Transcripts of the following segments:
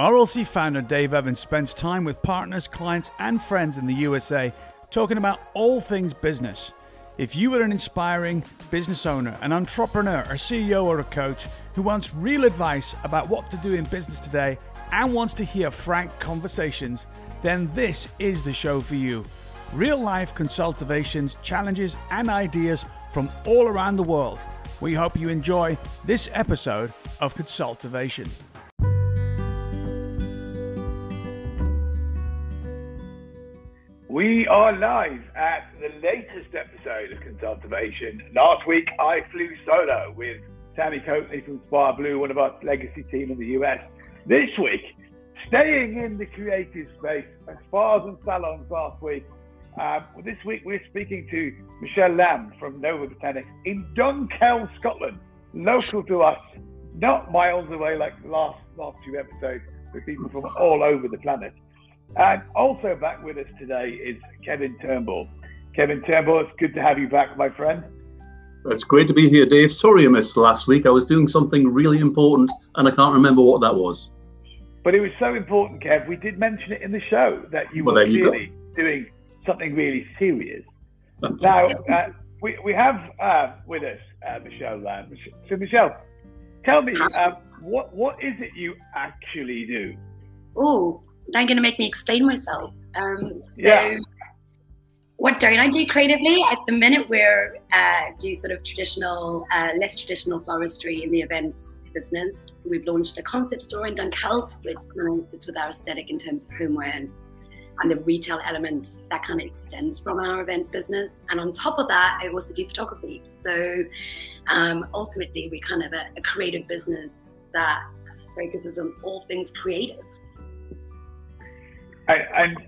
RLC founder Dave Evans spends time with partners, clients, and friends in the USA talking about all things business. If you are an inspiring business owner, an entrepreneur, a CEO, or a coach who wants real advice about what to do in business today and wants to hear frank conversations, then this is the show for you. Real life consultations, challenges, and ideas from all around the world. We hope you enjoy this episode of Consultivation. We are live at the latest episode of Consultivation. Last week, I flew solo with Tammy Coakley from Spire Blue, one of our legacy team in the US. This week, staying in the creative space, spas and salons last week. Um, this week, we're speaking to Michelle Lamb from Nova Botanics in Dunkeld, Scotland, local to us, not miles away like the last last two episodes with people from all over the planet. And also back with us today is Kevin Turnbull. Kevin Turnbull, it's good to have you back, my friend. It's great to be here, Dave. Sorry I missed last week. I was doing something really important and I can't remember what that was. But it was so important, Kev. We did mention it in the show that you well, were really doing something really serious. now, uh, we, we have uh, with us uh, Michelle Lamb. So, Michelle, tell me, um, what what is it you actually do? Oh, now you're going to make me explain myself. Um, so Yeah. What don't I do creatively? At the minute, we're uh, do sort of traditional, uh, less traditional floristry in the events business. We've launched a concept store in Dunkeld, which kind of sits with our aesthetic in terms of homewares and the retail element that kind of extends from our events business. And on top of that, I also do photography. So um, ultimately, we're kind of a, a creative business that focuses on all things creative. And, and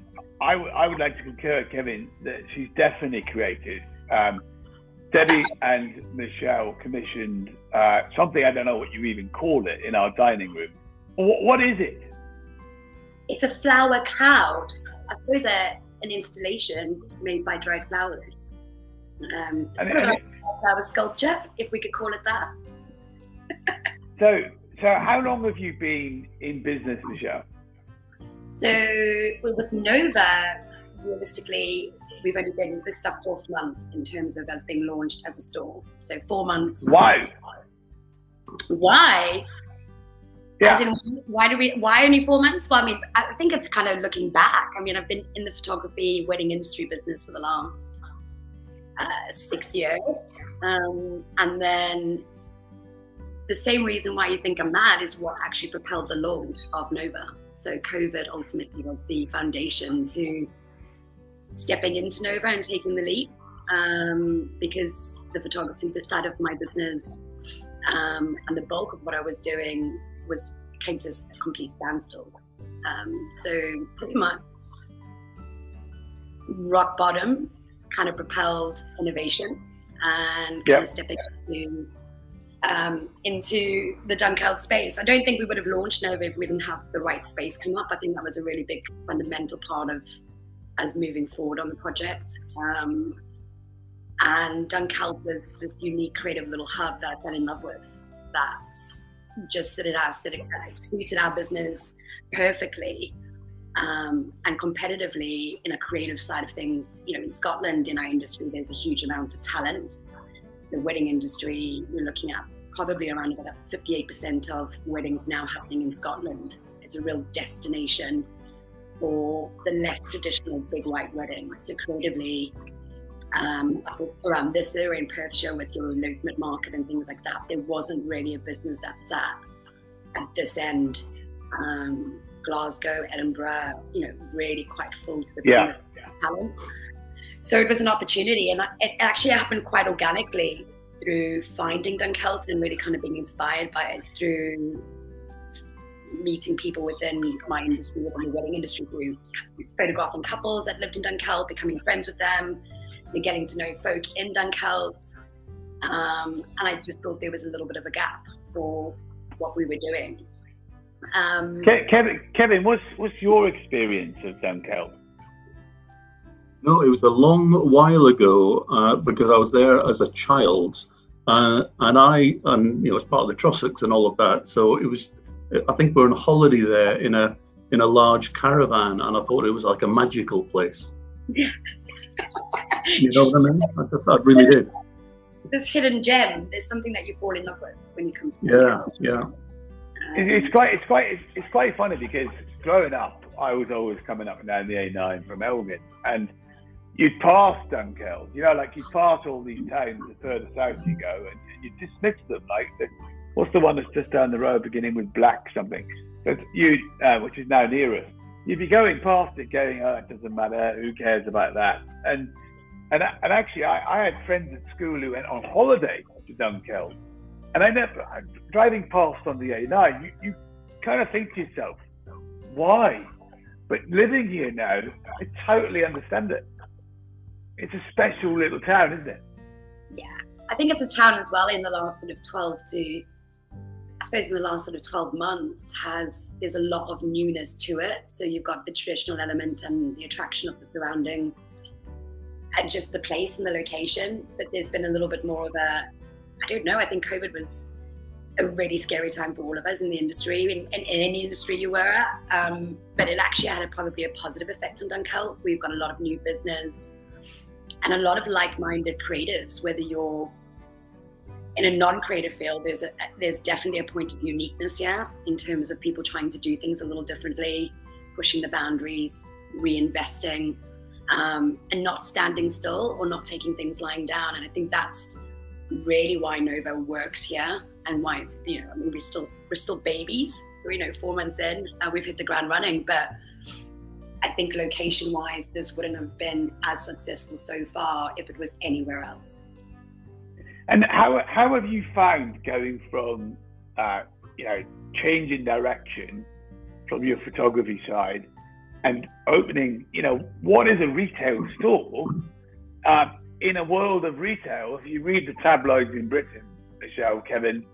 I, w- I would like to concur, Kevin, that she's definitely creative. Um, Debbie and Michelle commissioned uh, something, I don't know what you even call it, in our dining room. Wh- what is it? it's a flower cloud. I suppose a, an installation made by dried flowers. Um, it's kind of like a flower sculpture, if we could call it that. So, so how long have you been in business, Michelle? So with Nova, realistically, we've only been this is our fourth month in terms of us being launched as a store. So four months. Why? Why? Yeah. As in, why do we? Why only four months? Well, I mean, I think it's kind of looking back. I mean, I've been in the photography wedding industry business for the last uh, six years, um, and then the same reason why you think I'm mad is what actually propelled the launch of Nova. So COVID ultimately was the foundation to stepping into Nova and taking the leap, um, because the photography the side of my business um, and the bulk of what I was doing was came to a complete standstill. Um, so pretty much rock bottom kind of propelled innovation and kind Yep. of stepping into um, into the Dunkeld space. I don't think we would have launched Nova if we didn't have the right space come up. I think that was a really big fundamental part of us moving forward on the project. Um, and Dunkeld was this unique creative little hub that I fell in love with that just suited our suited suited our business perfectly um, and competitively in a creative side of things. You know, in Scotland, in our industry, there's a huge amount of talent. The wedding industry, we're looking at probably around about 58% of weddings now happening in Scotland. It's a real destination for the less traditional big white wedding. So creatively, um, around this area in Perthshire with your elopement market and things like that, there wasn't really a business that sat at this end. Um, Glasgow, Edinburgh, you know, really quite full to the brim Yeah. talent. So it was an opportunity, and it actually happened quite organically through finding Dunkeld and really kind of being inspired by it through meeting people within my industry, within the wedding industry group, photographing couples that lived in Dunkeld, becoming friends with them, and getting to know folk in Dunkeld. Um, and I just thought there was a little bit of a gap for what we were doing. Um, Ke- Kevin, Kevin, what's what's your experience of Dunkeld? No, it was a long while ago uh, because I was there as a child, uh, and I, and you know, as part of the Trossachs and all of that. So it was I think we're on holiday there in a in a large caravan, and I thought it was like a magical place. you know what I mean? I just, I really did. This hidden gem, there's something that you fall in love with when you come to. Yeah, yeah. Um, it's quite, it's quite, it's, it's quite funny because growing up, I was always coming up and down the A9 from Elgin, and you'd pass Dunkeld, you know, like you pass all these towns the further south you go, and you dismiss them like, the, what's the one that's just down the road beginning with black something? But you, uh, which is now near us, you'd be going past it, going, "Oh, it doesn't matter. Who cares about that?" And and and actually, I, I had friends at school who went on holiday to Dunkeld, and I never driving past on the A9. You, you kind of think to yourself, why? But living here now, I totally understand it. It's a special little town, isn't it? Yeah, I think it's a town as well. In the last sort of twelve to I suppose in the last sort of 12 months has there's a lot of newness to it. So you've got the traditional element and the attraction of the surrounding and just the place and the location. But there's been a little bit more of a I don't know, I think COVID was a really scary time for all of us in the industry, in, in, in any industry you were at. Um, but it actually had a, probably a positive effect on Dunkeld. We've got a lot of new business and a lot of like-minded creatives, whether you're in a non-creative field, there's a, there's definitely a point of uniqueness here in terms of people trying to do things a little differently, pushing the boundaries, reinvesting, um, and not standing still or not taking things lying down. And I think that's really why Nova works here and why it's, you know I mean we're still we're still babies. We're, you know four months in, uh, we've hit the ground running, but. I think location wise, this wouldn't have been as successful so far if it was anywhere else. And how how have you found going from uh, you know changing direction from your photography side and opening you know what is a retail store uh, in a world of retail? If you read the tabloids in Britain, Michelle, Kevin,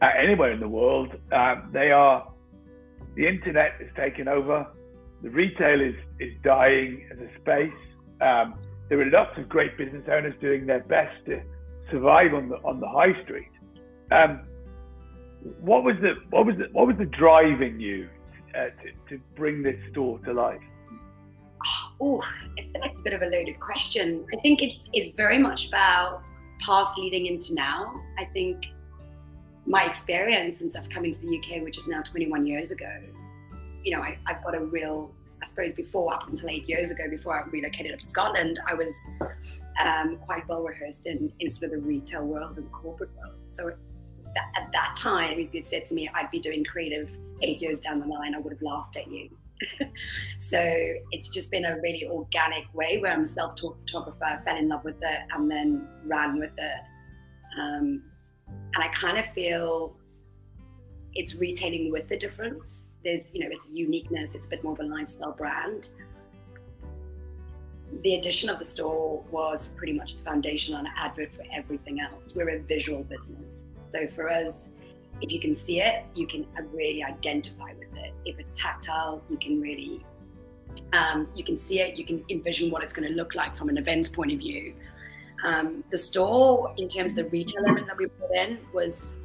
uh, anywhere in the world, uh, they are the internet is taken over. The retail is is dying as a space. Um, there are lots of great business owners doing their best to survive on the on the high street. Um, what was the what was the what was the driving you uh, to, to bring this store to life? Oh, that's a bit of a loaded question. I think it's it's very much about past leading into now. I think my experience since I've come into the UK, which is now 21 years ago, you know, I, I've got a real I suppose before, up until eight years ago, before I relocated up to Scotland, I was um, quite well rehearsed in, in sort of the retail world and the corporate world. So at that time, if you'd said to me I'd be doing creative eight years down the line, I would have laughed at you. so it's just been a really organic way where I'm a self taught photographer, fell in love with it, and then ran with it. Um, and I kind of feel it's retailing with the difference there's you know it's uniqueness it's a bit more of a lifestyle brand. The addition of the store was pretty much the foundation on an advert for everything else. We're a visual business. So for us if you can see it you can really identify with it. If it's tactile you can really um, you can see it you can envision what it's going to look like from an events point of view. Um, the store in terms of the retail element that we put in was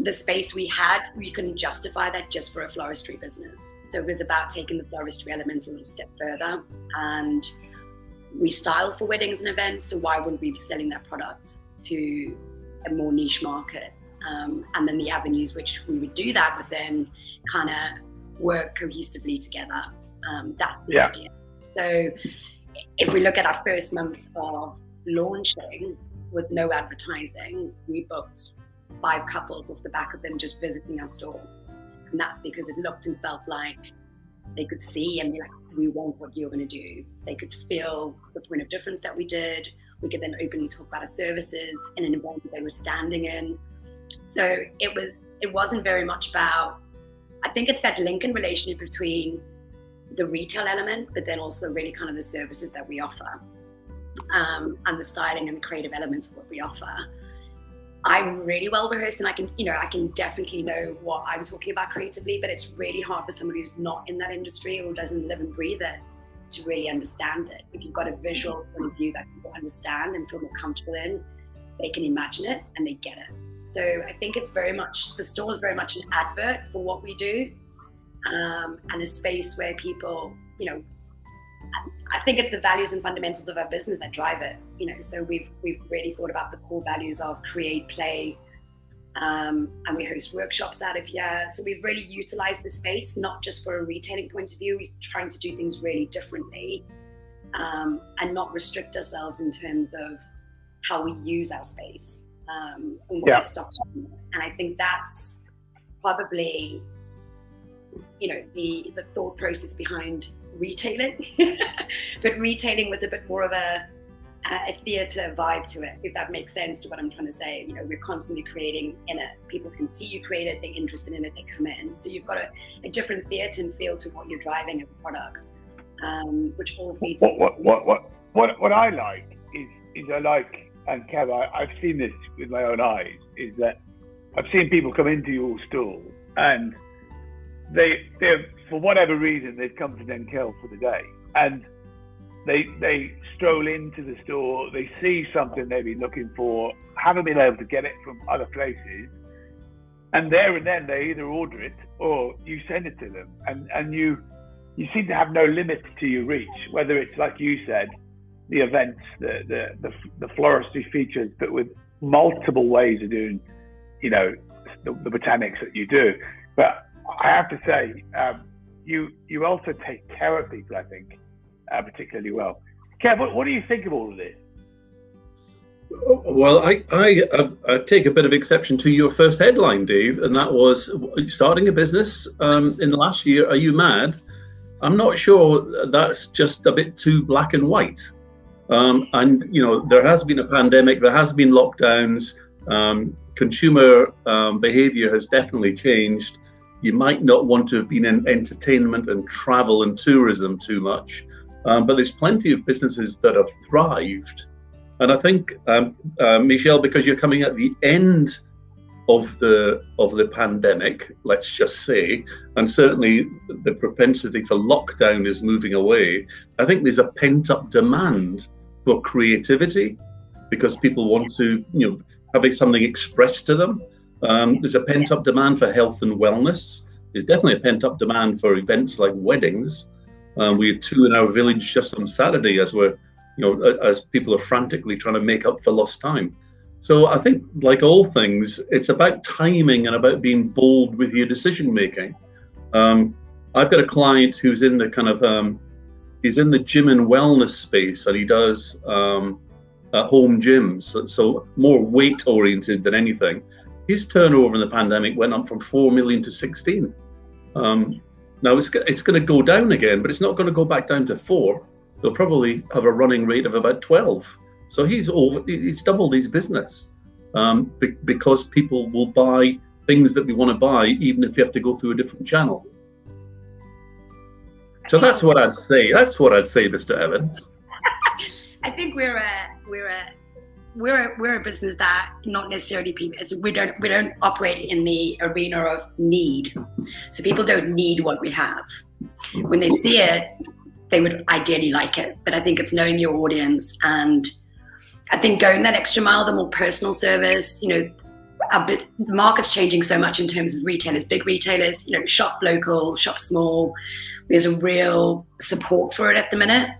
the space we had, we couldn't justify that just for a floristry business. So it was about taking the floristry element a little step further. And we style for weddings and events, so why wouldn't we be selling that product to a more niche market? Um, and then the avenues which we would do that would then kind of work cohesively together. Um, that's the yeah. idea. So if we look at our first month of launching with no advertising, we booked five couples off the back of them just visiting our store. And that's because it looked and felt like they could see and be like, we want what you're going to do. They could feel the point of difference that we did. We could then openly talk about our services in an environment they were standing in. So it was, it wasn't very much about, I think it's that link and relationship between the retail element, but then also really kind of the services that we offer um, and the styling and the creative elements of what we offer. I'm really well rehearsed and I can, you know, I can definitely know what I'm talking about creatively, but it's really hard for somebody who's not in that industry or doesn't live and breathe it to really understand it. If you've got a visual point of view that people understand and feel more comfortable in, they can imagine it and they get it. So I think it's very much the store is very much an advert for what we do, um, and a space where people, you know, I think it's the values and fundamentals of our business that drive it. You know, so we've we've really thought about the core values of create, play, um, and we host workshops out of here. So we've really utilized the space not just for a retailing point of view. We're trying to do things really differently um, and not restrict ourselves in terms of how we use our space um, and what Yeah. we stop. And I think that's probably, you know, the the thought process behind retailing, but retailing with a bit more of a a theatre vibe to it, if that makes sense to what I'm trying to say. You know, we're constantly creating in it. People can see you create it, they're interested in it, they come in. So you've got a, a different theatre and feel to what you're driving as a product, um, which all feeds what, into what, what, what, what, what I like is, is I like, and Kev, I, I've seen this with my own eyes, is that I've seen people come into your store and they, they for whatever reason, they've come to Dunkeld for the day. And they, they stroll into the store, they see something they've been looking for, haven't been able to get it from other places. And there and then they either order it or you send it to them. And, and you, you seem to have no limits to your reach, whether it's like you said, the events, the the the, the floristry features, but with multiple ways of doing, you know, the, the botanics that you do. But I have to say, um, you you also take care of people, I think, uh, particularly well. Kev, what, what do you think of all of this? Well, I, I, I, I take a bit of exception to your first headline, Dave, and that was starting a business um, in the last year. Are you mad? I'm not sure that's just a bit too black and white. Um, and you know, there has been a pandemic, there has been lockdowns. Um, consumer um, behavior has definitely changed. You might not want to have been in entertainment and travel and tourism too much, um, but there's plenty of businesses that have thrived. And I think, um, uh, Michelle, because you're coming at the end of the of the pandemic, let's just say, and certainly the propensity for lockdown is moving away. I think there's a pent up demand for creativity because people want to, you know, having something expressed to them. Um, there's a pent up demand for health and wellness. There's definitely a pent up demand for events like weddings. Um, we had two in our village just on Saturday as we're, you know, as people are frantically trying to make up for lost time. So I think, like all things, it's about timing and about being bold with your decision making. Um, I've got a client who's in the kind of um, he's in the gym and wellness space, and he does um, home gyms, so, so more weight oriented than anything. His turnover in the pandemic went up from four million to sixteen. Um, now it's it's going to go down again, but it's not going to go back down to four. They'll probably have a running rate of about twelve. So he's over. He's doubled his business um, be- because people will buy things that we want to buy, even if you have to go through a different channel. So that's what I'd say. That's what I'd say, Mr. Evans. I think we're a we're a we're we're a business that not necessarily people we don't we don't operate in the arena of need. So people don't need what we have. When they see it they would ideally like it. But i think it's knowing your audience and i think going that extra mile the more personal service you know bit the market's changing so much in terms of retailers big retailers you know shop local shop small. There's a real support for it at the minute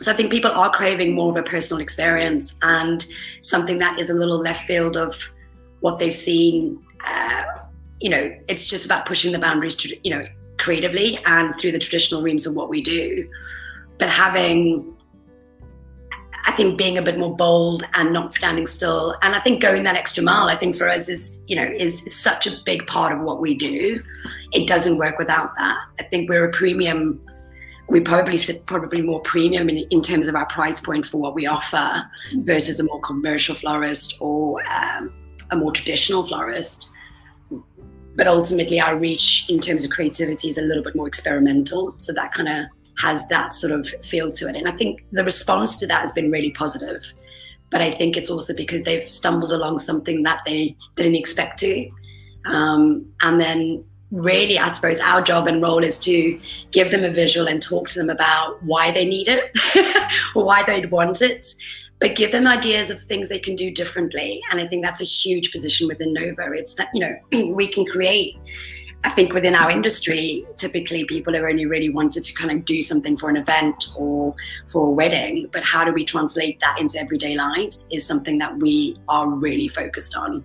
so I think people are craving more of a personal experience and something that is a little left field of what they've seen. Uh, you know, it's just about pushing the boundaries, to, you know, creatively and through the traditional realms of what we do. But having, I think, being a bit more bold and not standing still, and I think going that extra mile, I think for us is, you know, is, is such a big part of what we do. It doesn't work without that. I think we're a premium we probably sit probably more premium in, in terms of our price point for what we offer versus a more commercial florist or um, a more traditional florist. But ultimately, our reach in terms of creativity is a little bit more experimental. So that kind of has that sort of feel to it. And I think the response to that has been really positive. But I think it's also because they've stumbled along something that they didn't expect to. Um, and then really, I suppose our job and role is to give them a visual and talk to them about why they need it or why they'd want it. but give them ideas of things they can do differently. And I think that's a huge position within Nova. It's that, you know, we can create I think within our industry, typically people have only really wanted to kind of do something for an event or for a wedding. But how do we translate that into everyday lives is something that we are really focused on.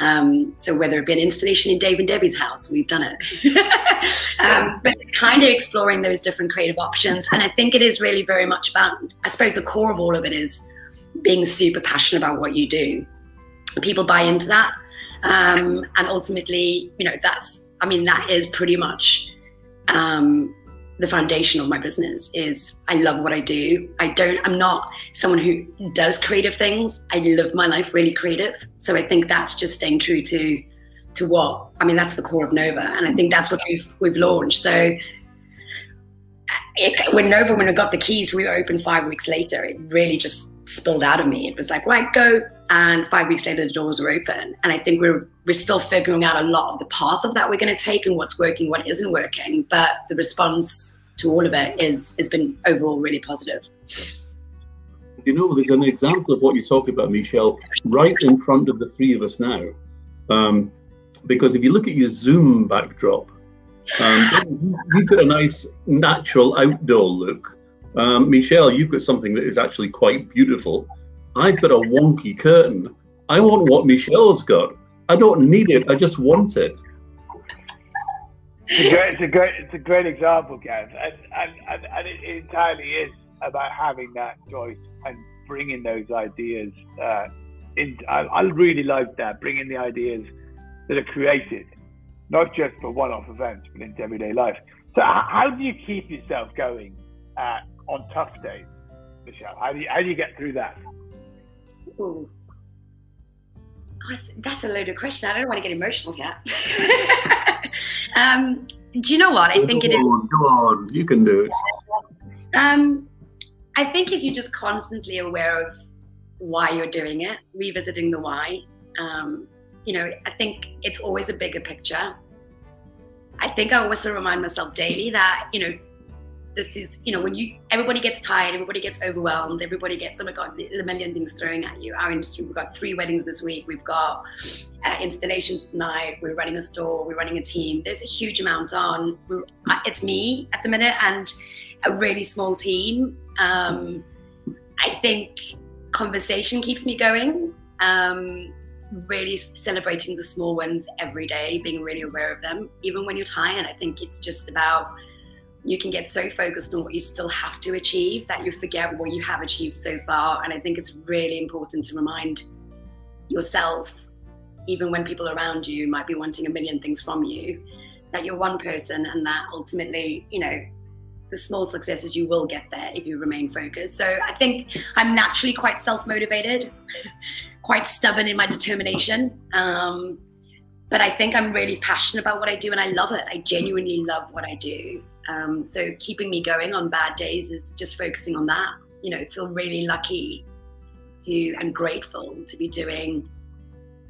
Um, so whether it be an installation in Dave and Debbie's house, we've done it. um, but it's kind of exploring those different creative options. And I think it is really very much about, I suppose the core of all of it is being super passionate about what you do. People buy into that. Um, and ultimately, you know, that's I mean, that is pretty much um, the foundation of my business is I love what I do. I don't, I'm not someone who does creative things. I live my life really creative. So I think that's just staying true to, to what, I mean, that's the core of Nova. And I think that's what we've, we've launched. So it, when Nova, when I got the keys, we were open five weeks later. It really just spilled out of me. It was like, right, go. And five weeks later, the doors were open. And I think we're we're still figuring out a lot of the path of that we're going to take and what's working, what isn't working. But the response to all of it is has been overall really positive. You know, there's an example of what you're talking about, Michelle, right in front of the three of us now. Um, because if you look at your Zoom backdrop, um, you've got a nice natural outdoor look. Um, Michelle, you've got something that is actually quite beautiful. I've got a wonky curtain. I want what Michelle's got. I don't need it. I just want it. It's a great, it's a great, it's a great example, Gav, and and, and, and it entirely is about having that choice and bringing those ideas. Uh, in, I, I really like that, bringing the ideas that are created not just for one-off events, but into everyday life. So, how do you keep yourself going uh, on tough days, Michelle? How do you how do you get through that? Ooh. Oh, that's a loaded question. I don't want to get emotional yet. um, do you know what? I think it is. On, go on, you can do it. Um, I think if you're just constantly aware of why you're doing it, revisiting the why, um, you know, I think it's always a bigger picture. I think I also remind myself daily that, you know, this is, you know, when you, everybody gets tired, everybody gets overwhelmed, everybody gets, oh my God, the million things throwing at you. Our industry, we've got three weddings this week, we've got uh, installations tonight, we're running a store, we're running a team. There's a huge amount on. Uh, it's me at the minute and a really small team. Um, I think conversation keeps me going. Um, really celebrating the small wins every day, being really aware of them, even when you're tired. I think it's just about you can get so focused on what you still have to achieve that you forget what you have achieved so far. And I think it's really important to remind yourself, even when people around you might be wanting a million things from you, that you're one person and that ultimately, you know, the small successes you will get there if you remain focused. So I think I'm naturally quite self motivated. quite stubborn in my determination. Um, but I think I'm really passionate about what I do and I love it. I genuinely love what I do. Um, so keeping me going on bad days is just focusing on that. You know, feel really lucky to and grateful to be doing.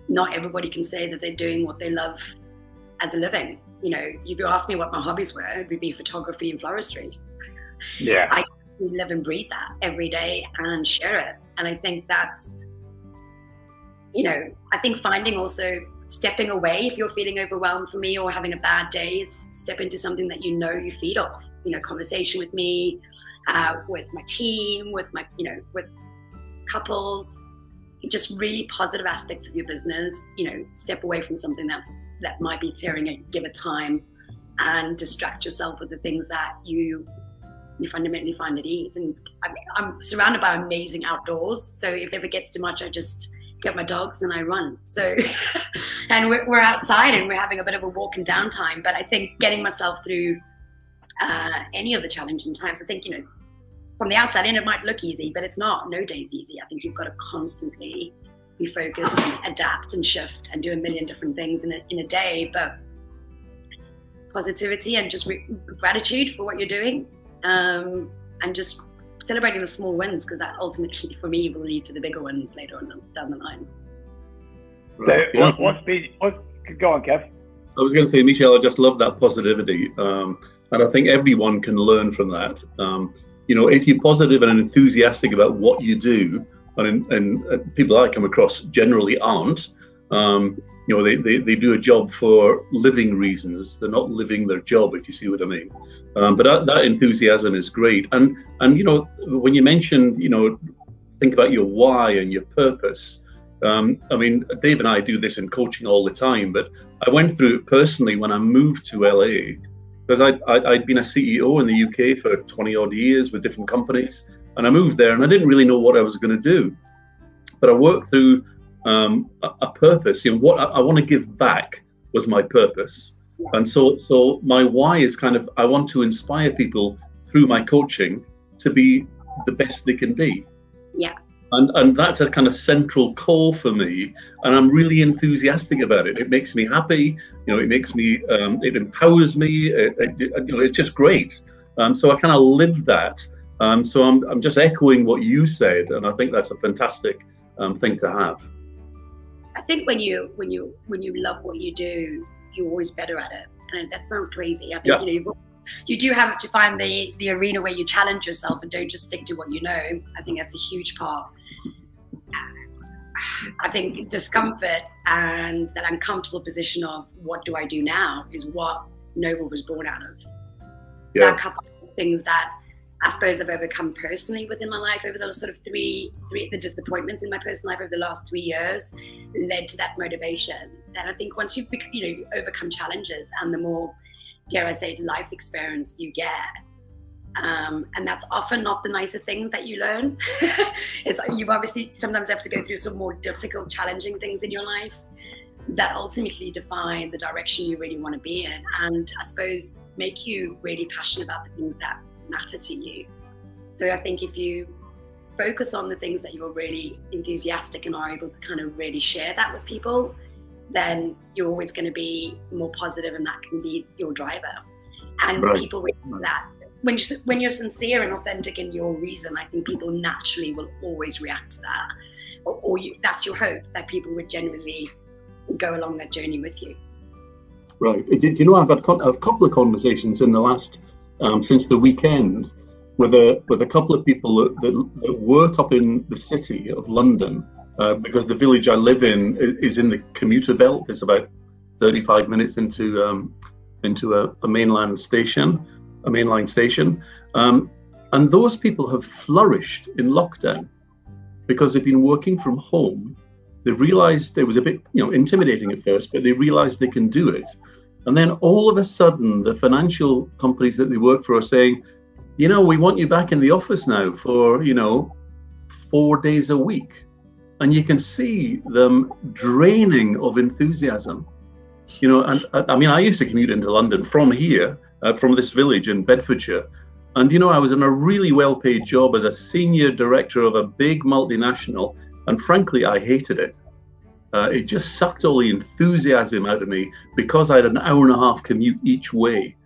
Not everybody can say that they're doing what they love as a living. You know, if you ask me what my hobbies were, it would be photography and floristry. Yeah. I live and breathe that every day and share it. And I think that's you know, I think finding also stepping away if you're feeling overwhelmed for me or having a bad day is step into something that you know you feed off. You know, conversation with me, uh, with my team, with my, you know, with couples, just really positive aspects of your business. You know, step away from something that's that might be tearing it, give it time, and distract yourself with the things that you you fundamentally find at ease. And I I'm surrounded by amazing outdoors, so if it ever gets too much, I just get my dogs and I run. So, and we're, we're outside and we're having a bit of a walk and downtime. But I think getting myself through uh, any of the challenging times, I think, you know, from the outside in, it might look easy, but it's not. No day's easy. I think you've got to constantly be focused and adapt and shift and do a million different things in a, in a day. But positivity and just re- gratitude for what you're doing um, and just celebrating the small wins because that ultimately for me will lead to the bigger ones later on down the line. So what, what's been what, go on, Kev? I was going to say, Michelle, I just love that positivity, um, and I think everyone can learn from that. Um, you know, if you're positive and enthusiastic about what you do, and, and, and people I come across generally aren't. Um, you know, they, they, they do a job for living reasons. They're not living their job, if you see what I mean. Um, but that, that enthusiasm is great. And and you know, when you mentioned, you know, think about your why and your purpose. Um, I mean, Dave and I do this in coaching all the time, but I went through it personally when I moved to LA because I'd, I'd been a CEO in the UK for 20 odd years with different companies. And I moved there and I didn't really know what I was going to do. But I worked through um, a, a, purpose. You know, what I, I want to give back was my purpose. And so, so my why is kind of I want to inspire people through my coaching to be the best they can be. Yeah. And and that's a kind of central call for me. And i'm really enthusiastic about it. It makes me happy. You know it makes me um, it empowers me. It, it, you know it's just great. Um, so i kind of live that. Um, so I'm, I'm just echoing what you said. And i think that's a fantastic um, thing to have i think when you when you when you love what you do you're always better at it and that sounds crazy i think yeah. you know you do have to find the the arena where you challenge yourself and don't just stick to what you know i think that's a huge part I think discomfort and that uncomfortable position of what do I do now is what Nova was born out of. Yeah. That couple of things that I suppose I've overcome personally within my life over the sort of three, three the disappointments in my personal life over the last three years led to that motivation. That I think once you you know you overcome challenges and the more dare I say life experience you get, um, and that's often not the nicer things that you learn. it's you obviously sometimes have to go through some more difficult, challenging things in your life that ultimately define the direction you really want to be in, and I suppose make you really passionate about the things that matter to you. So I think if you focus on the things that you're really enthusiastic and are able to kind of really share that with people, then you're always going to be more positive, and that can be your driver. And right. people realize that when you when you're sincere and authentic in your reason, I think people naturally will always react to that, or, or you, that's your hope that people would genuinely go along that journey with you. Right. Do you know I've had a couple of conversations in the last um, since the weekend with a with a couple of people that, that, work up in the city of London uh, because the village I live in is in the commuter belt. It's about 35 minutes into um, into a, a mainland station a mainline station. Um, and those people have flourished in lockdown because they've been working from home. They realized it was a bit, you know, intimidating at first, but they realized they can do it. And then all of a sudden, the financial companies that they work for are saying, you know, we want you back in the office now for, you know, four days a week. And you can see them draining of enthusiasm. You know, and I mean, I used to commute into London from here uh, from this village in Bedfordshire. And you know, I was in a really well paid job as a senior director of a big multinational, and frankly, I hated it. Uh, it just sucked all the enthusiasm out of me because I had an hour and a half commute each way.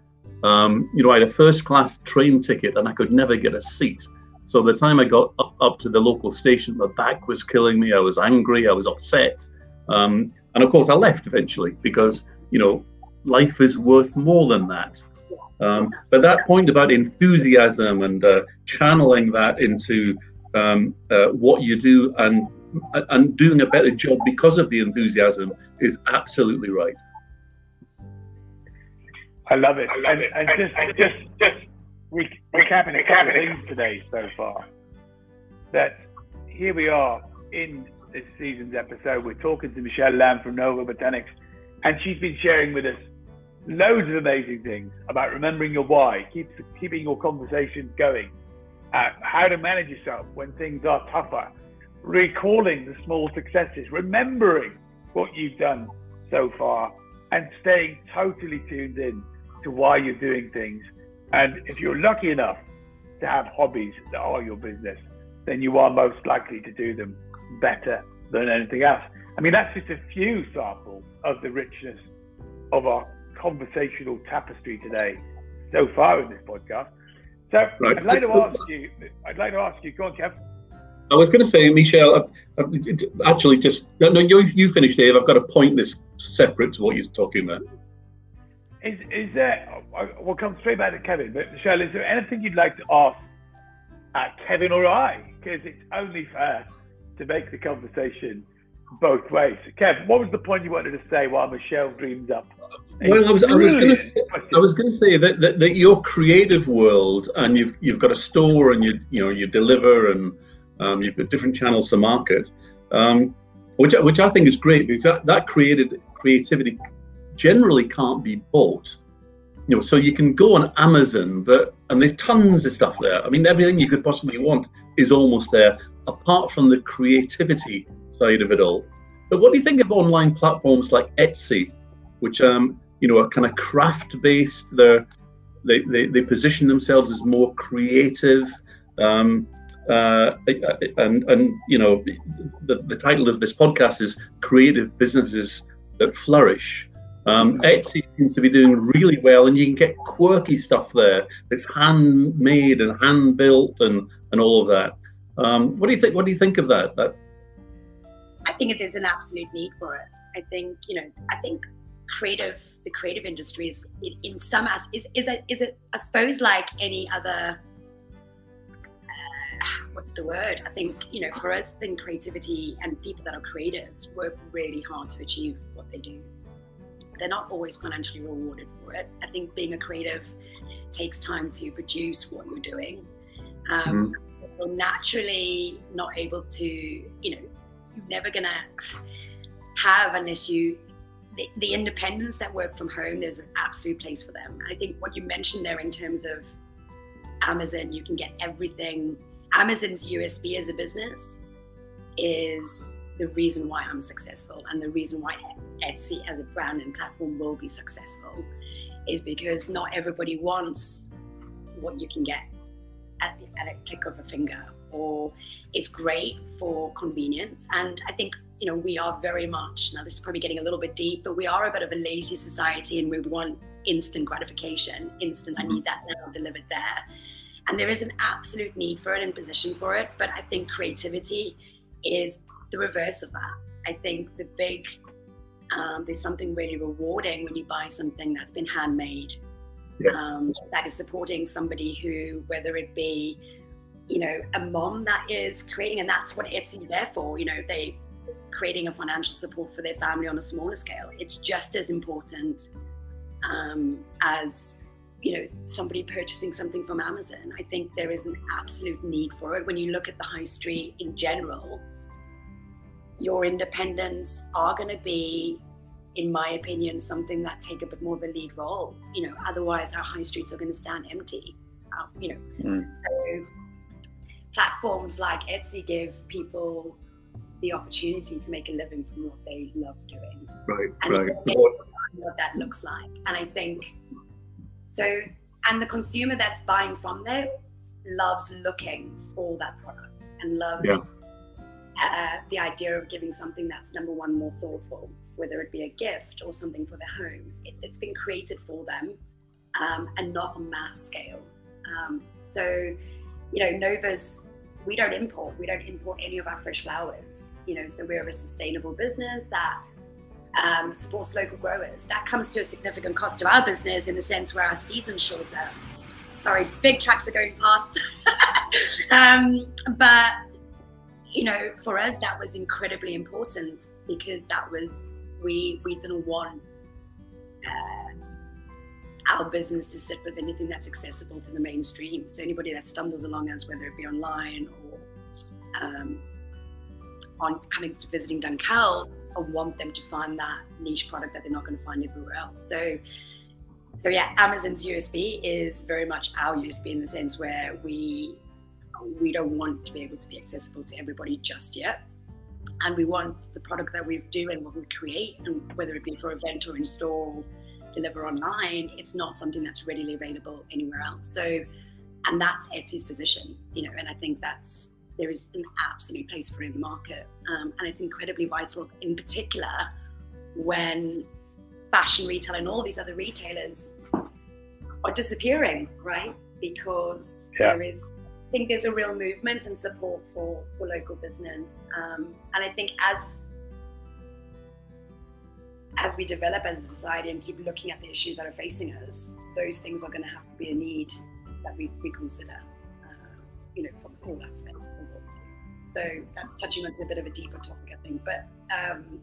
Um, you know, I had a first class train ticket and I could never get a seat. So by the time I got up, up to the local station, my back was killing me. I was angry. I was upset. Um, and of course, I left eventually because, you know, life is worth more than that. Um, but that point about enthusiasm and uh, channeling that into um, uh, what you do and and doing a better job because of the enthusiasm is absolutely right. I love it. And, and just just just recapping a couple of things today so far. That here we are in this season's episode. We're talking to Michelle Lamb from Nova Botanics, and she's been sharing with us loads of amazing things about remembering your why, keep, keeping your conversations going, uh, how to manage yourself when things are tougher, recalling the small successes, remembering what you've done so far, and staying totally tuned in to why you're doing things. And if you're lucky enough to have hobbies that are your business, then you are most likely to do them better than anything else. I mean, that's just a few samples of the richness of our conversational tapestry today so far in this podcast. So right. I'd like to ask you. I'd like to ask you. Go on, Kev. I was going to say, Michelle. actually, just no, no. You, you finish, Dave. I've got a point that's separate to what you're talking about. Is is there? We'll come straight back to Kevin. But Michelle, is there anything you'd like to ask uh, Kevin or I? Because it's only fair to make the conversation both ways. Kev, what was the point you wanted to say while Michelle dreams up? Well, I was, I was going to, I was going to say that, that, that your creative world, and you've you've got a store, and you you know you deliver, and um, you've got different channels to market, um, which which I think is great because that, that created creativity generally can't be bought. You know, so you can go on Amazon, but and there's tons of stuff there. I mean, everything you could possibly want is almost there, apart from the creativity side of it all. But what do you think of online platforms like Etsy, which um, you know are kind of craft based? They're they, they, they position themselves as more creative. Um, uh, and and you know the, the title of this podcast is creative businesses that flourish um, Etsy seems to be doing really well, and you can get quirky stuff there that's handmade and hand built and and all of that. Um, what do you think? What do you think of that? That I think there's an absolute need for it. I think you know. I think creative, the creative industry is in some as is is it is it I suppose like any other. What's the word? I think you know for us, then creativity and people that are creatives work really hard to achieve what they do they're not always financially rewarded for it. I think being a creative takes time to produce what you're doing. Um, mm So you're naturally not able to, you know, you're never gonna have unless you the, the, independence that work from home. There's an absolute place for them. I think what you mentioned there in terms of Amazon, you can get everything. Amazon's USP as a business is the reason why I'm successful and the reason why Etsy as a brand and platform will be successful is because not everybody wants what you can get at, at a click of a finger or it's great for convenience. And i think you know we are very much now this is probably getting a little bit deep but we are a bit of a lazy society and we want instant gratification instant i mm-hmm. need that now delivered there and there is an absolute need for it and position for it but i think creativity is the reverse of that i think the big um, there's something really rewarding when you buy something that's been handmade, yeah. um, that is supporting somebody who, whether it be, you know, a mom that is creating, and that's what Etsy's there for. You know, they creating a financial support for their family on a smaller scale. It's just as important um, as you know somebody purchasing something from Amazon. I think there is an absolute need for it. When you look at the high street in general your independents are going to be in my opinion something that take a bit more of a lead role. You know otherwise our high streets are going to stand empty um, you know. Mm. so platforms like etsy give people the opportunity to make a living from what they love doing. Right and right. What that looks like. And i think so and the consumer that's buying from there loves looking for that product and loves yeah uh, the idea of giving something that's number one more thoughtful, whether it be a gift or something for their home. It, has been created for them um, and not on mass scale. Um, so, you know, Nova's, we don't import, we don't import any of our fresh flowers, you know, so we're a sustainable business that um, supports local growers. That comes to a significant cost to our business in the sense where our season's shorter. Sorry, big tractor going past. um, but you know, for us, that was incredibly important because that was, we, we didn't want uh, our business to sit with anything that's accessible to the mainstream. So anybody that stumbles along us, whether it be online or um, on coming to visiting Dunkeld, I want them to find that niche product that they're not going to find everywhere else. So, so yeah, Amazon's USP is very much our USP in the sense where we we don't want to be able to be accessible to everybody just yet. And we want the product that we do and what we create, and whether it be for event or in store, deliver online, it's not something that's readily available anywhere else. So, and that's Etsy's position, you know, and I think that's there is an absolute place for it in the market, um, and it's incredibly vital, in particular, when fashion retail and all these other retailers are disappearing, right? Because yeah. there is I think there's a real movement and support for, for local business. Um, and I think as as we develop as a society and keep looking at the issues that are facing us, those things are going to have to be a need that we, we consider, you know, from all aspects. So that's touching onto a bit of a deeper topic, I think. But um,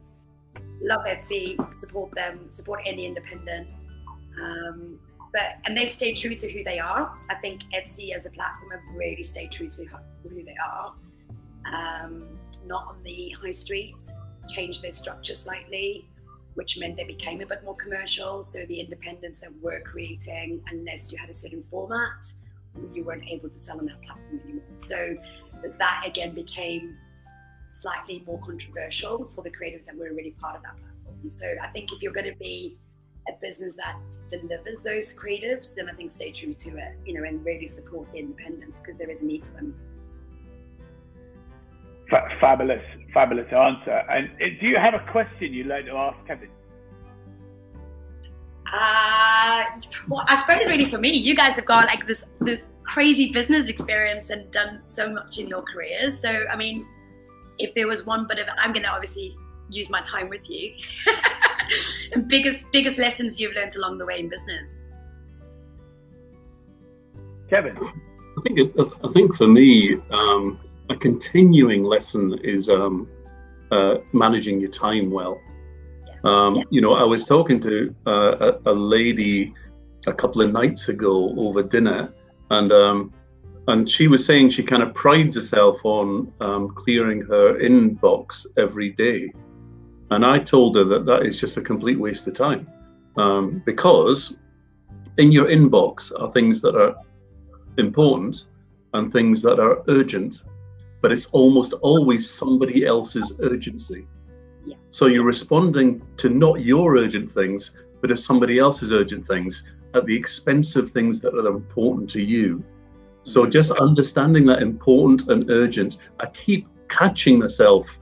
love Etsy, support them, support any independent. Um, but and they've stayed true to who they are. I think Etsy as a platform have really stayed true to who they are. Um, not on the high street, changed their structure slightly, which meant they became a bit more commercial. So the independence that were creating, unless you had a certain format, you weren't able to sell on that platform anymore. So that again became slightly more controversial for the creatives that were already part of that platform. So I think if you're going to be a business that delivers those creatives, then I think stay true to it, you know, and really support the independence because there is a need for them. F- fabulous, fabulous answer. And uh, do you have a question you'd like to ask Kevin? Uh, well, I suppose really for me, you guys have got like this this crazy business experience and done so much in your careers. So, I mean, if there was one bit of, I'm going to obviously use my time with you. and biggest biggest lessons you've learned along the way in business? Kevin, I think I think for me, um, a continuing lesson is um, uh, managing your time well. Um, yeah. You know, I was talking to uh, a, a, lady a couple of nights ago over dinner, and um, and she was saying she kind of prides herself on um, clearing her inbox every day. And I told her that that is just a complete waste of time um, because in your inbox are things that are important and things that are urgent, but it's almost always somebody else's urgency. Yeah. So you're responding to not your urgent things, but to somebody else's urgent things at the expense of things that are important to you. So mm-hmm. just understanding that important and urgent, I keep catching myself,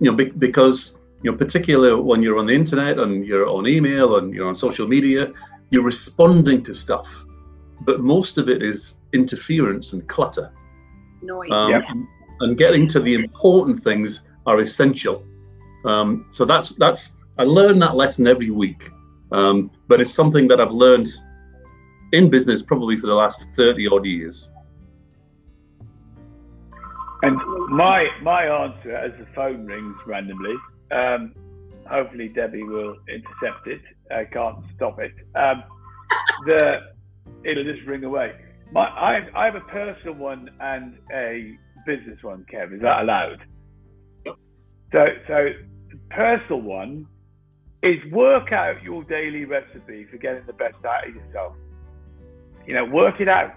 you know, because you know, particularly when you're on the internet and you're on email and you're on social media, you're responding to stuff, but most of it is interference and clutter. Noise. Um, yep. And getting to the important things are essential. Um, so that's that's I learn that lesson every week, um, but it's something that I've learned in business probably for the last thirty odd years. And my my answer as the phone rings randomly um, hopefully, Debbie will intercept it. I can't stop it. Um, the it'll just ring away. My, I, I have a personal one and a business one. Kev, is that allowed? So, so personal one is work out your daily recipe for getting the best out of yourself. You know, work it out.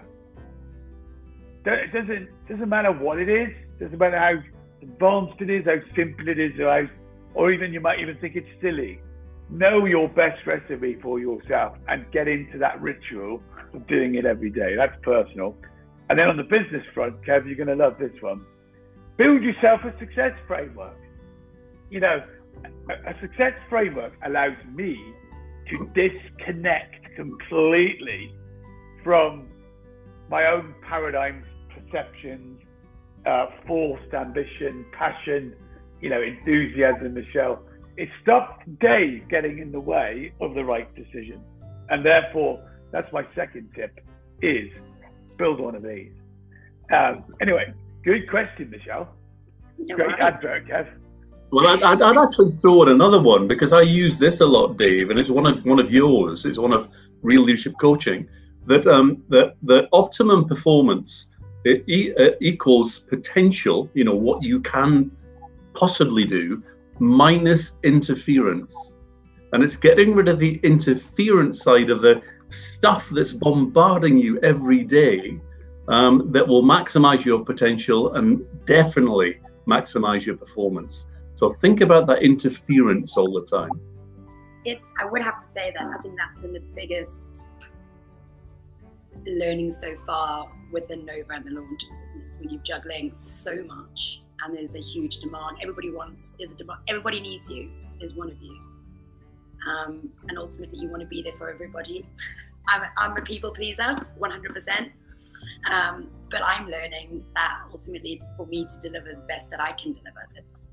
It doesn't doesn't matter what it is. Doesn't matter how advanced it is, how simple it is, or how or even you might even think it's silly. Know your best recipe for yourself and get into that ritual of doing it every day. That's personal. And then on the business front, Kev, you're going to love this one. Build yourself a success framework. You know, a, success framework allows me to disconnect completely from my own paradigms, perceptions, uh, forced ambition, passion, you know, enthusiasm, Michelle. It stops Dave getting in the way of the right decision. And therefore, that's my second tip is build one of these. Um, anyway, good question, Michelle. Great advert, Kev. Well, I'd, I'd, actually throw in another one because I use this a lot, Dave, and it's one of one of yours. It's one of real leadership coaching. That um, that the optimum performance it uh, equals potential. You know what you can possibly do minus interference. And it's getting rid of the interference side of the stuff that's bombarding you every day um, that will maximize your potential and definitely maximize your performance. So think about that interference all the time. It's, I would have to say that I think that's been the biggest learning so far within Nova and the launch business when you're juggling so much and there's a huge demand. Everybody wants, there's a demand, everybody needs you, there's one of you. Um, and ultimately, you want to be there for everybody. I'm, I'm a people pleaser, 100%. Um, but I'm learning that ultimately, for me to deliver the best that I can deliver,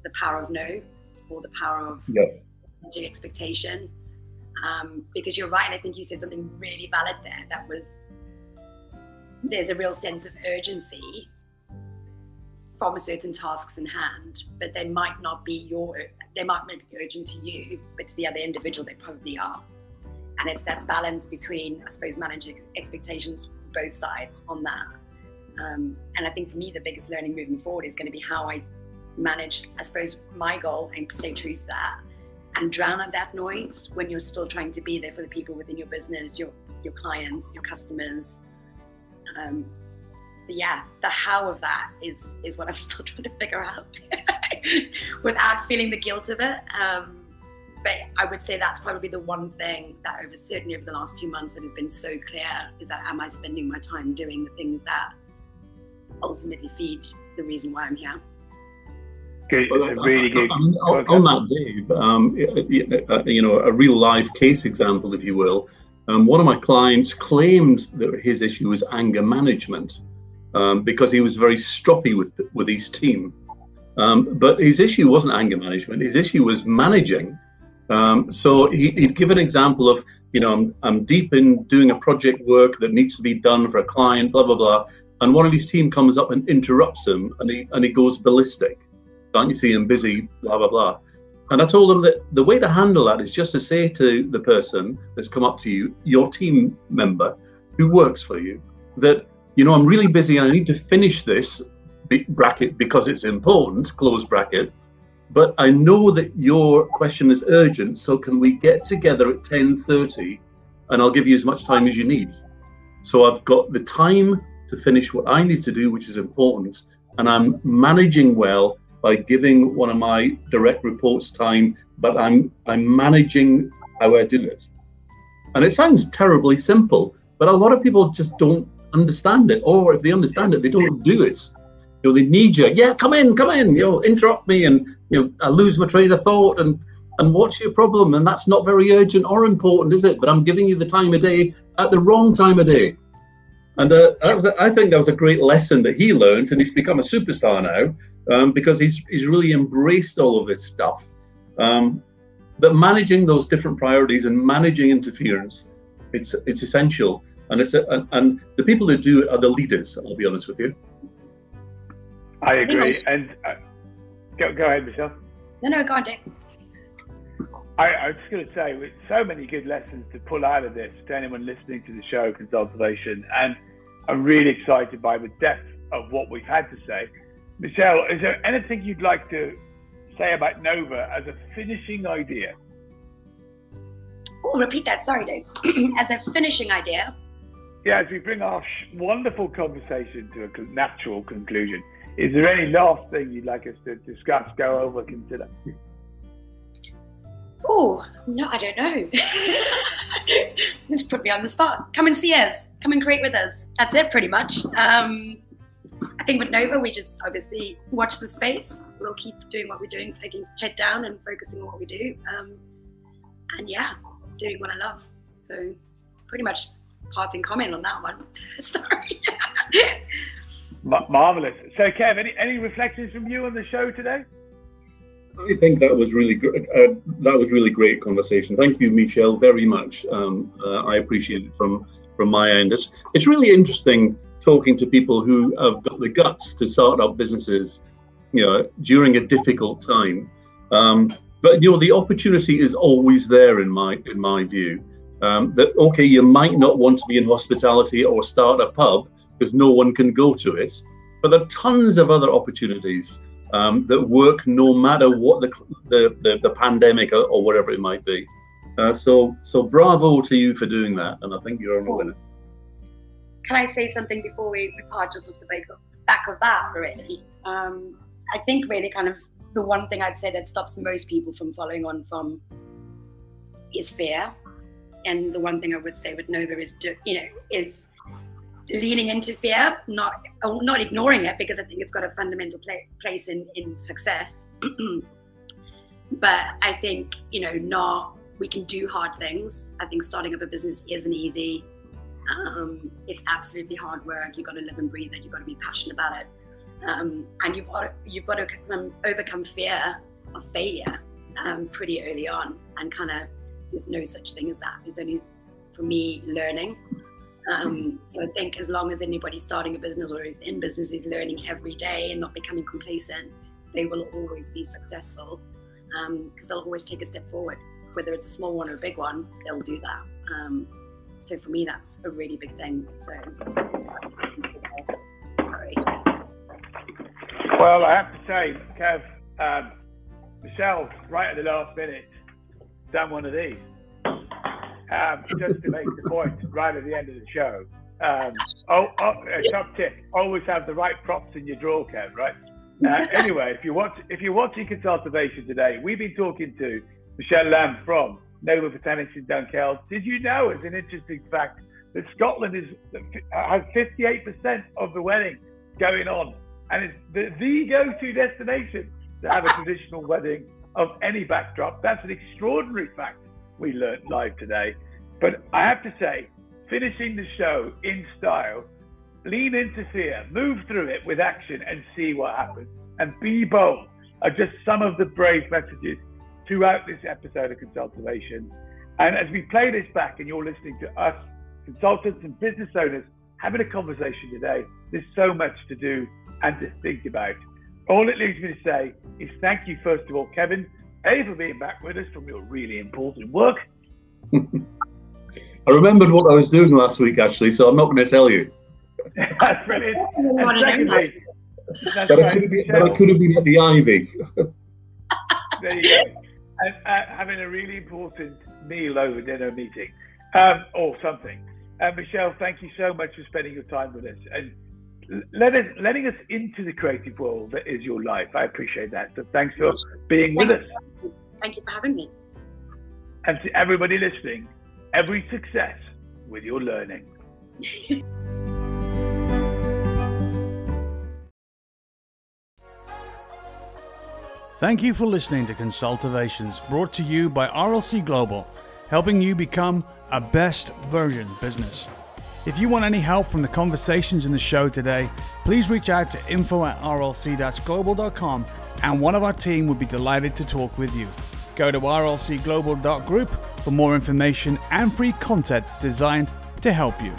the, power of no or the power of yep. expectation. Um, because you're right, I think you said something really valid there. That was there's a real sense of urgency from certain tasks in hand, but they might not be your, they might not be urgent to you, but to the other individual, they probably are. And it's that balance between, I suppose, managing expectations both sides on that. Um, and I think for me, the biggest learning moving forward is going to be how I manage, I suppose, my goal and stay true to that and drown out that noise when you're still trying to be there for the people within your business, your your clients, your customers. Um, so yeah, the how of that is is what I'm still trying to figure out without feeling the guilt of it. Um, but I would say that's probably the one thing that over certainly over the last two months that has been so clear is that am I spending my time doing the things that ultimately feed the reason why I'm here. Good, well, really good. I mean, on, that, Dave, um, you know, a real life case example, if you will. Um, one of my clients claimed that his issue was anger management um, because he was very stroppy with with his team. Um, but his issue wasn't anger management. His issue was managing. Um, so he, would give an example of, you know, I'm, I'm deep in doing a project work that needs to be done for a client, blah blah blah, and one of his team comes up and interrupts him, and he and he goes ballistic. Can't you see him busy? Blah blah blah. And I told him that the way to handle that is just to say to the person that's come up to you, your team member who works for you, that, you know, I'm really busy and I need to finish this bracket because it's important, close bracket. But I know that your question is urgent, so can we get together at 10:30 and I'll give you as much time as you need. So I've got the time to finish what I need to do, which is important, and I'm managing well by giving one of my direct reports time, but I'm I'm managing how I do it. And it sounds terribly simple, but a lot of people just don't understand it, or if they understand it, they don't do it. You know, they need you. Yeah, come in, come in. You know, interrupt me, and you know, I lose my train of thought, and and what's your problem? And that's not very urgent or important, is it? But I'm giving you the time of day at the wrong time of day. And uh, that was, I think that was a great lesson that he learned, and he's become a superstar now um, because he's he's really embraced all of this stuff. Um, but managing those different priorities and managing interference, it's it's essential, and it's a, and, and the people that do it are the leaders. I'll be honest with you. I agree, and uh, go go ahead, Michelle. No, no, go on, Dave. I, I was just going to say, with so many good lessons to pull out of this to anyone listening to the show, Consultivation, and I'm really excited by the depth of what we've had to say. Michelle, is there anything you'd like to say about Nova as a finishing idea? Oh, repeat that. Sorry, Dave. as a finishing idea. Yeah, as we bring our wonderful conversation to a natural conclusion, is there any last thing you'd like us to discuss, go over, consider? Oh, no, I don't know. Just put me on the spot. Come and see us. Come and create with us. That's it, pretty much. Um, I think with Nova, we just obviously watch the space. We'll keep doing what we're doing, taking head down and focusing on what we do. Um, and yeah, doing what I love. So pretty much parting comment on that one. Sorry. Marvelous. So, Kev, any, any reflections from you on the show today? I think that was really good. Uh, that was really great conversation. Thank you, Michelle, very much. Um, uh, I appreciate it from from my end. It's it's really interesting talking to people who have got the guts to start up businesses, you know, during a difficult time. Um, but you know, the opportunity is always there in my in my view. Um, that okay, you might not want to be in hospitality or start a pub because no one can go to it, but there are tons of other opportunities um, that work no matter what the the, the, the pandemic or, or, whatever it might be. Uh, so so bravo to you for doing that, and I think you're a winner can I say something before we, part just off the back of, back of that, really? Um, I think really kind of the one thing I'd say that stops most people from following on from is fear. And the one thing I would say with Nova is, you know, is leaning into fear, not not ignoring it because I think it's got a fundamental play, place in in success. but I think you know, not we can do hard things. I think starting up a business isn't easy. Um, it's absolutely hard work. You've got to live and breathe it. You've got to be passionate about it. Um, and you've got to, you've got to overcome fear of failure um, pretty early on. And kind of, there's no such thing as that. There's only, for me, learning. Um, so I think as long as anybody's starting a business or is in business is learning every day and not becoming complacent, they will always be successful because um, they'll always take a step forward. Whether it's a small one or a big one, they'll do that. Um, so for me, that's a really big thing. So, Well, I have to say, Kev, um, Michelle, right at the last minute, done one of these. Um, just to make the point right at the end of the show. Um, oh, oh, a top tip: always have the right props in your drawer, Kev. Right. Uh, anyway, if you watch, if you're watching Consultivation today, we've been talking to Michelle Lamb from Noble Botanics in Dunkeld. Did you know, as an interesting fact, that Scotland is has 58% of the wedding going on, and it's the, the go-to destination to have a traditional wedding of any backdrop. That's an extraordinary fact we learned live today. But I have to say, finishing the show in style, lean into fear, move through it with action and see what happens, and be bold are just some of the brave messages throughout this episode of Consultivation. And as we play this back and you're listening to us, consultants and business owners, having a conversation today, there's so much to do and to think about. All it leaves me to say is thank you, first of all, Kevin, A, for being back with us from your really important work. I remembered what I was doing last week, actually, so I'm not going to tell you. That's brilliant. And secondly, that's but, I could have been, but I could have been at the Ivy. there you go. And uh, having a really important meal over dinner meeting um, or something. Uh, Michelle, thank you so much for spending your time with us and let us, letting us into the creative world that is your life. I appreciate that. So thanks for being with us. Thank you for having me. And to everybody listening, every success with your learning. Thank you for listening to Consultivations brought to you by RLC Global, helping you become a best version business. If you want any help from the conversations in the show today, please reach out to info at rlc-global.com and one of our team would be delighted to talk with you. Go to rlcglobal.group for more information and free content designed to help you.